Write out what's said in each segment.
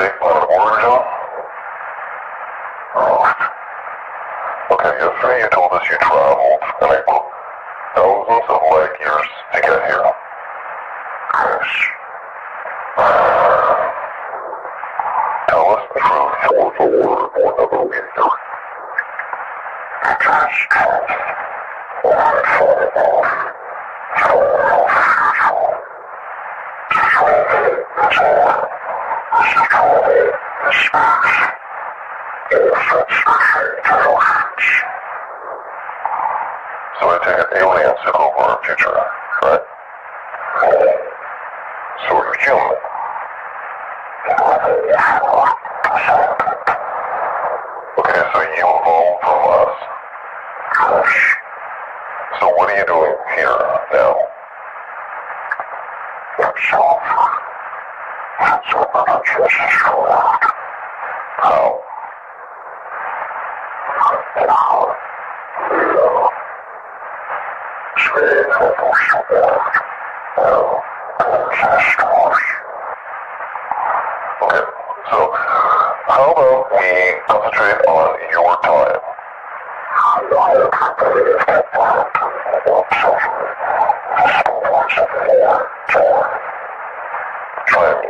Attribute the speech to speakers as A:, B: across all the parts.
A: state of origin? Oh. Okay, yesterday you told us you traveled, and I quote, thousands of light years to get here.
B: Yes.
A: Uh, tell us the truth.
B: For the word whenever we hear it. It is truth. Why
A: So I take it aliens took over our future, right? So you're human. Okay, so you evolved from us. So what are you doing here now?
B: It's over. It's over to Jesus Lord.
A: How?
B: Now, you speak of this word. Oh, ancestors.
A: Okay, so how about we concentrate on your time?
B: I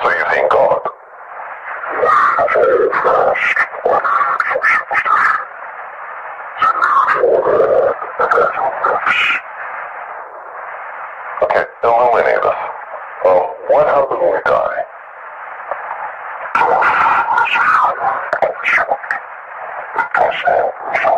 A: So you've seen God. Okay, illuminate us. Well, what happens when we die? Okay, so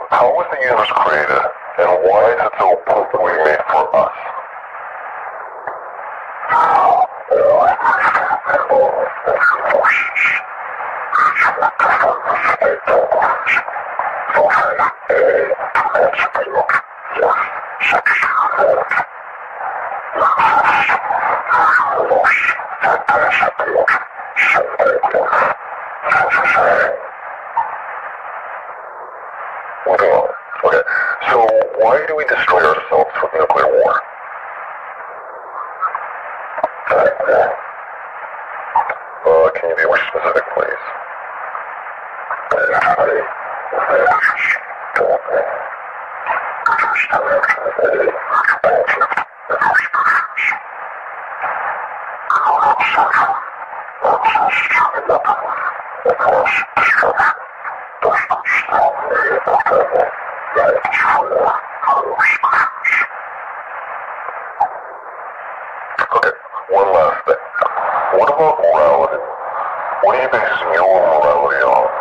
A: how was the universe created, and why is it so perfectly made for us? Moving on. Okay, so why do we destroy ourselves with nuclear war? Uh, can you be more specific, please? Okay, one last thing. What about morality? What do you base your morality on?